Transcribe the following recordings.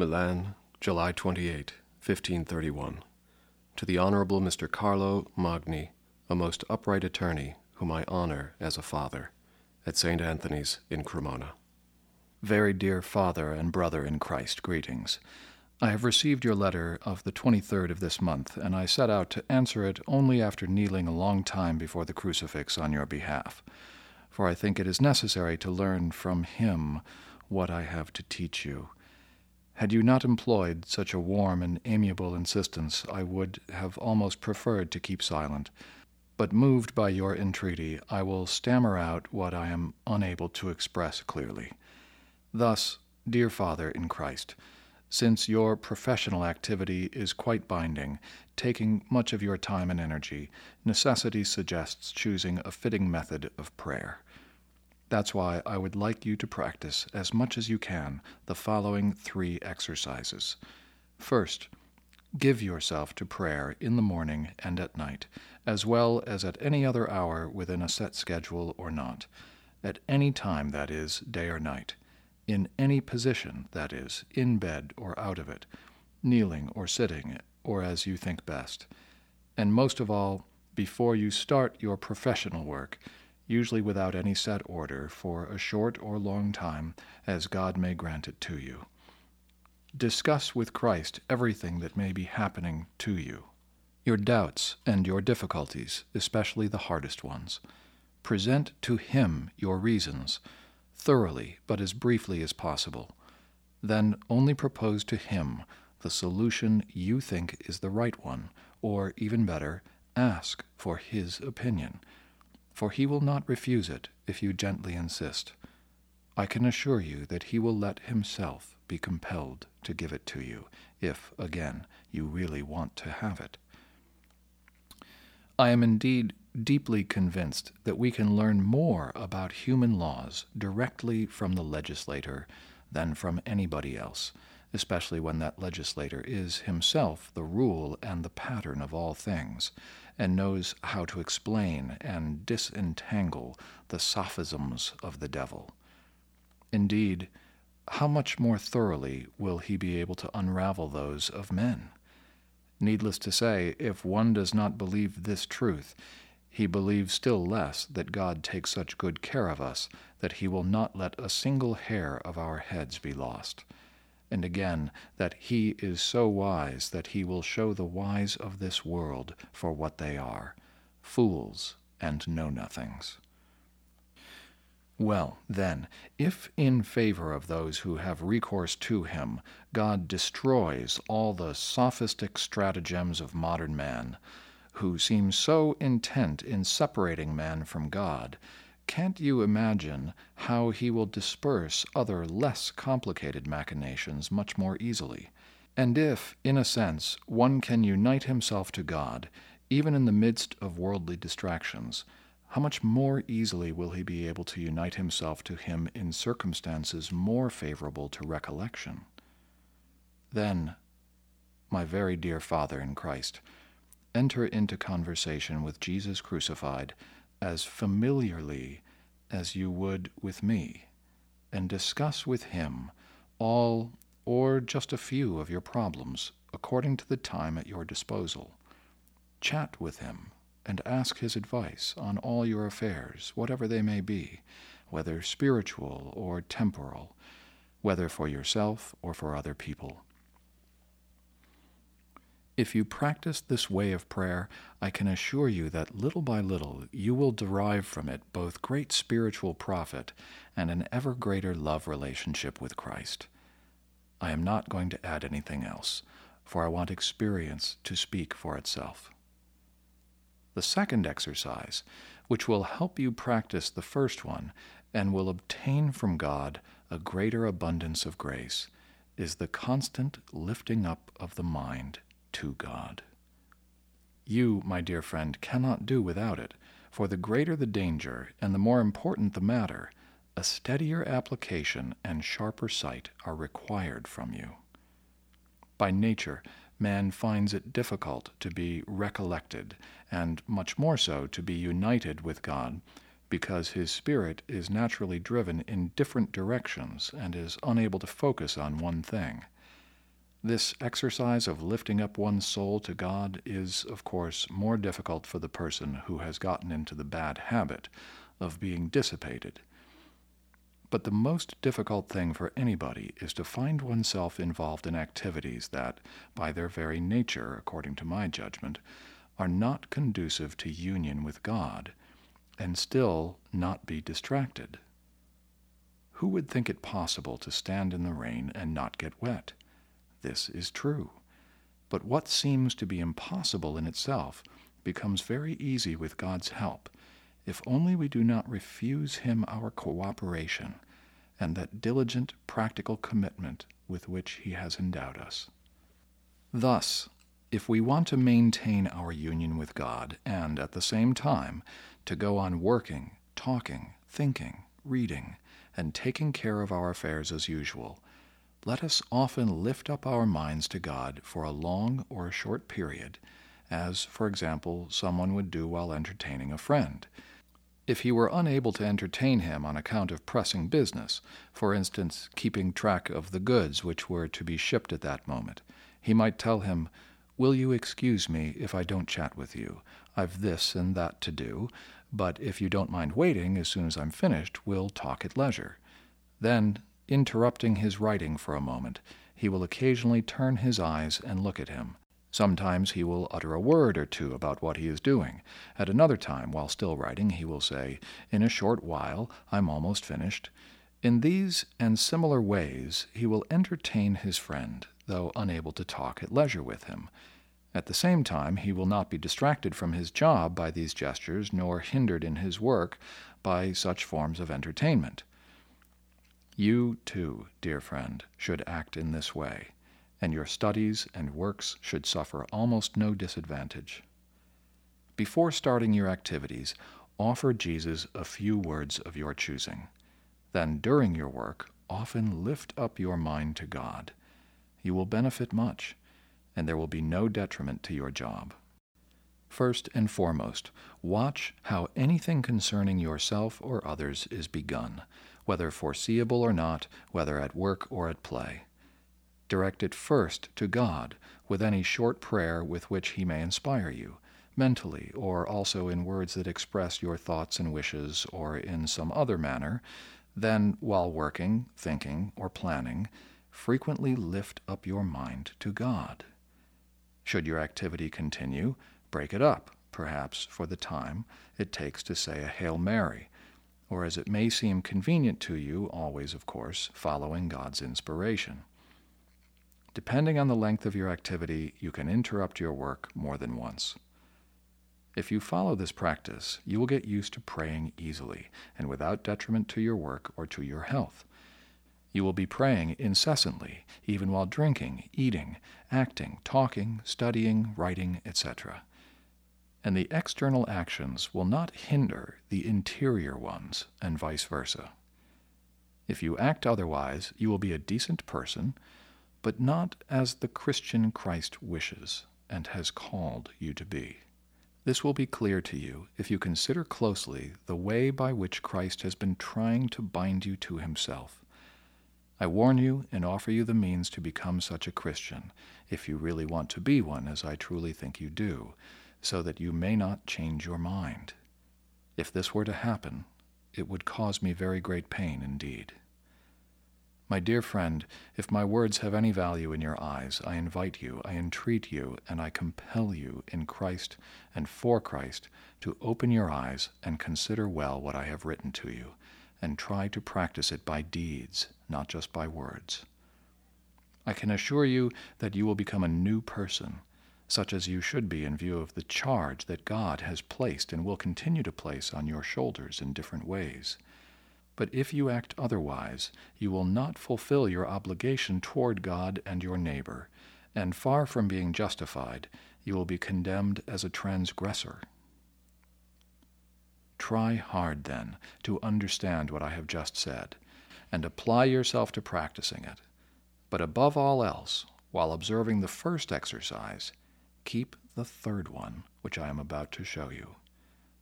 Milan, July 28, 1531. To the Honorable Mr. Carlo Magni, a most upright attorney, whom I honor as a father, at St. Anthony's in Cremona. Very dear father and brother in Christ, greetings. I have received your letter of the 23rd of this month, and I set out to answer it only after kneeling a long time before the crucifix on your behalf. For I think it is necessary to learn from him what I have to teach you. Had you not employed such a warm and amiable insistence, I would have almost preferred to keep silent. But moved by your entreaty, I will stammer out what I am unable to express clearly. Thus, dear Father in Christ, since your professional activity is quite binding, taking much of your time and energy, necessity suggests choosing a fitting method of prayer. That's why I would like you to practice, as much as you can, the following three exercises. First, give yourself to prayer in the morning and at night, as well as at any other hour within a set schedule or not. At any time, that is, day or night. In any position, that is, in bed or out of it, kneeling or sitting, or as you think best. And most of all, before you start your professional work, usually without any set order, for a short or long time, as God may grant it to you. Discuss with Christ everything that may be happening to you, your doubts and your difficulties, especially the hardest ones. Present to Him your reasons, thoroughly but as briefly as possible. Then only propose to Him the solution you think is the right one, or, even better, ask for His opinion for he will not refuse it if you gently insist. I can assure you that he will let himself be compelled to give it to you, if, again, you really want to have it. I am indeed deeply convinced that we can learn more about human laws directly from the legislator than from anybody else, especially when that legislator is himself the rule and the pattern of all things, and knows how to explain and disentangle the sophisms of the devil. Indeed, how much more thoroughly will he be able to unravel those of men? Needless to say, if one does not believe this truth, he believes still less that God takes such good care of us that he will not let a single hair of our heads be lost and again that he is so wise that he will show the wise of this world for what they are fools and know nothings. Well, then, if in favor of those who have recourse to him, God destroys all the sophistic stratagems of modern man, who seem so intent in separating man from God, can't you imagine how he will disperse other less complicated machinations much more easily? And if, in a sense, one can unite himself to God, even in the midst of worldly distractions, how much more easily will he be able to unite himself to him in circumstances more favorable to recollection? Then, my very dear Father in Christ, enter into conversation with Jesus crucified as familiarly as you would with me, and discuss with him all or just a few of your problems according to the time at your disposal. Chat with him and ask his advice on all your affairs, whatever they may be, whether spiritual or temporal, whether for yourself or for other people. If you practice this way of prayer, I can assure you that little by little you will derive from it both great spiritual profit and an ever greater love relationship with Christ. I am not going to add anything else, for I want experience to speak for itself. The second exercise, which will help you practice the first one and will obtain from God a greater abundance of grace, is the constant lifting up of the mind to God. You, my dear friend, cannot do without it, for the greater the danger and the more important the matter, a steadier application and sharper sight are required from you. By nature, man finds it difficult to be recollected, and much more so to be united with God, because his spirit is naturally driven in different directions and is unable to focus on one thing. This exercise of lifting up one's soul to God is, of course, more difficult for the person who has gotten into the bad habit of being dissipated. But the most difficult thing for anybody is to find oneself involved in activities that, by their very nature, according to my judgment, are not conducive to union with God, and still not be distracted. Who would think it possible to stand in the rain and not get wet? This is true. But what seems to be impossible in itself becomes very easy with God's help, if only we do not refuse Him our cooperation and that diligent practical commitment with which He has endowed us. Thus, if we want to maintain our union with God and, at the same time, to go on working, talking, thinking, reading, and taking care of our affairs as usual, let us often lift up our minds to God for a long or a short period, as, for example, someone would do while entertaining a friend. If he were unable to entertain him on account of pressing business, for instance, keeping track of the goods which were to be shipped at that moment, he might tell him, Will you excuse me if I don't chat with you? I've this and that to do, but if you don't mind waiting, as soon as I'm finished, we'll talk at leisure. Then interrupting his writing for a moment, he will occasionally turn his eyes and look at him. Sometimes he will utter a word or two about what he is doing. At another time, while still writing, he will say, In a short while, I'm almost finished. In these and similar ways, he will entertain his friend, though unable to talk at leisure with him. At the same time, he will not be distracted from his job by these gestures, nor hindered in his work by such forms of entertainment. You, too, dear friend, should act in this way, and your studies and works should suffer almost no disadvantage. Before starting your activities, offer Jesus a few words of your choosing. Then, during your work, often lift up your mind to God. You will benefit much, and there will be no detriment to your job. First and foremost, watch how anything concerning yourself or others is begun whether foreseeable or not, whether at work or at play. Direct it first to God with any short prayer with which He may inspire you, mentally, or also in words that express your thoughts and wishes, or in some other manner. Then, while working, thinking, or planning, frequently lift up your mind to God. Should your activity continue, break it up, perhaps for the time it takes to say a Hail Mary or as it may seem convenient to you, always, of course, following God's inspiration. Depending on the length of your activity, you can interrupt your work more than once. If you follow this practice, you will get used to praying easily and without detriment to your work or to your health. You will be praying incessantly, even while drinking, eating, acting, talking, studying, writing, etc and the external actions will not hinder the interior ones, and vice versa. If you act otherwise, you will be a decent person, but not as the Christian Christ wishes and has called you to be. This will be clear to you if you consider closely the way by which Christ has been trying to bind you to himself. I warn you and offer you the means to become such a Christian, if you really want to be one, as I truly think you do so that you may not change your mind. If this were to happen, it would cause me very great pain indeed. My dear friend, if my words have any value in your eyes, I invite you, I entreat you, and I compel you in Christ and for Christ to open your eyes and consider well what I have written to you, and try to practice it by deeds, not just by words. I can assure you that you will become a new person such as you should be in view of the charge that God has placed and will continue to place on your shoulders in different ways. But if you act otherwise, you will not fulfill your obligation toward God and your neighbor, and far from being justified, you will be condemned as a transgressor. Try hard, then, to understand what I have just said, and apply yourself to practicing it. But above all else, while observing the first exercise, Keep the third one, which I am about to show you.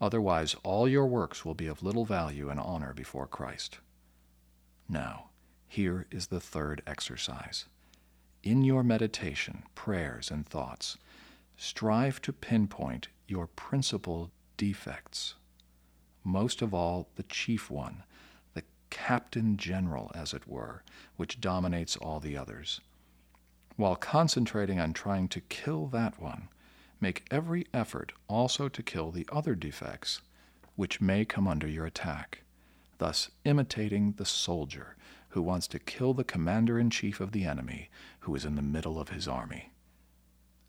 Otherwise, all your works will be of little value and honor before Christ. Now, here is the third exercise. in your meditation, prayers, and thoughts, strive to pinpoint your principal defects. Most of all, the chief one, the captain general, as it were, which dominates all the others. While concentrating on trying to kill that one, make every effort also to kill the other defects, which may come under your attack, thus imitating the soldier who wants to kill the commander in chief of the enemy who is in the middle of his army.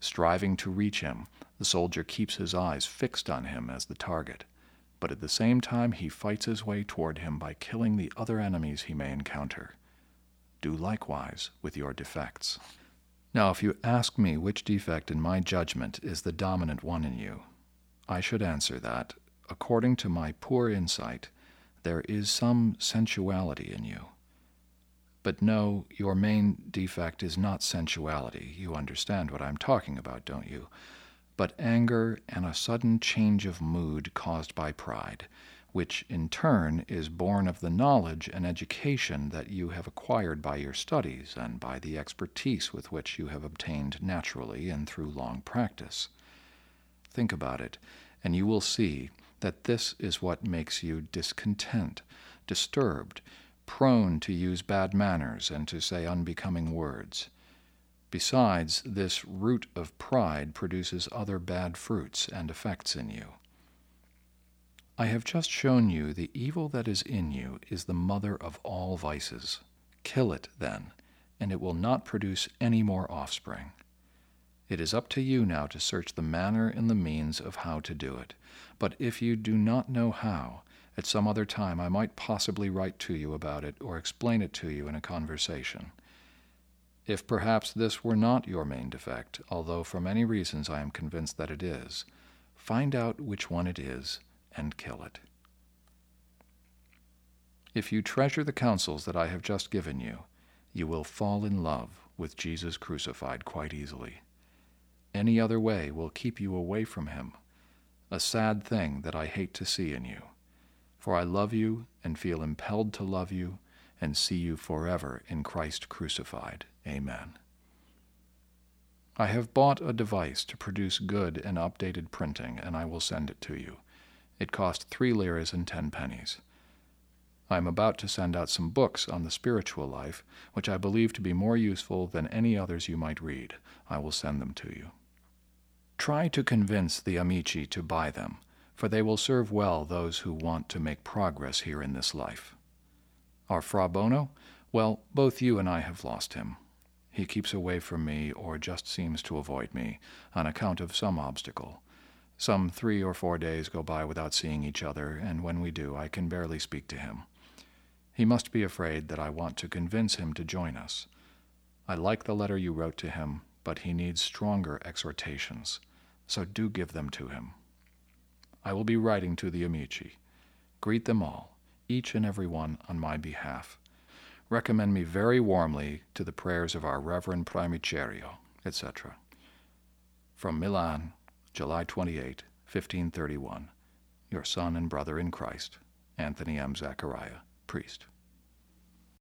Striving to reach him, the soldier keeps his eyes fixed on him as the target, but at the same time he fights his way toward him by killing the other enemies he may encounter. Do likewise with your defects. Now, if you ask me which defect in my judgment is the dominant one in you, I should answer that, according to my poor insight, there is some sensuality in you. But no, your main defect is not sensuality. You understand what I'm talking about, don't you? But anger and a sudden change of mood caused by pride, which in turn is born of the knowledge and education that you have acquired by your studies and by the expertise with which you have obtained naturally and through long practice. Think about it, and you will see that this is what makes you discontent, disturbed, prone to use bad manners and to say unbecoming words. Besides, this root of pride produces other bad fruits and effects in you. I have just shown you the evil that is in you is the mother of all vices. Kill it, then, and it will not produce any more offspring. It is up to you now to search the manner and the means of how to do it. But if you do not know how, at some other time I might possibly write to you about it or explain it to you in a conversation. If perhaps this were not your main defect, although for many reasons I am convinced that it is, find out which one it is and kill it. If you treasure the counsels that I have just given you, you will fall in love with Jesus crucified quite easily. Any other way will keep you away from him, a sad thing that I hate to see in you. For I love you and feel impelled to love you and see you forever in Christ crucified. Amen. I have bought a device to produce good and updated printing, and I will send it to you. It cost three liras and ten pennies. I am about to send out some books on the spiritual life, which I believe to be more useful than any others you might read. I will send them to you. Try to convince the amici to buy them, for they will serve well those who want to make progress here in this life. Our Fra Bono? Well, both you and I have lost him. He keeps away from me or just seems to avoid me on account of some obstacle. Some three or four days go by without seeing each other, and when we do, I can barely speak to him. He must be afraid that I want to convince him to join us. I like the letter you wrote to him, but he needs stronger exhortations, so do give them to him. I will be writing to the Amici. Greet them all, each and every one, on my behalf. Recommend me very warmly to the prayers of our Reverend Primicerio, etc. From Milan, July 28, 1531. Your son and brother in Christ, Anthony M. Zaccaria, priest.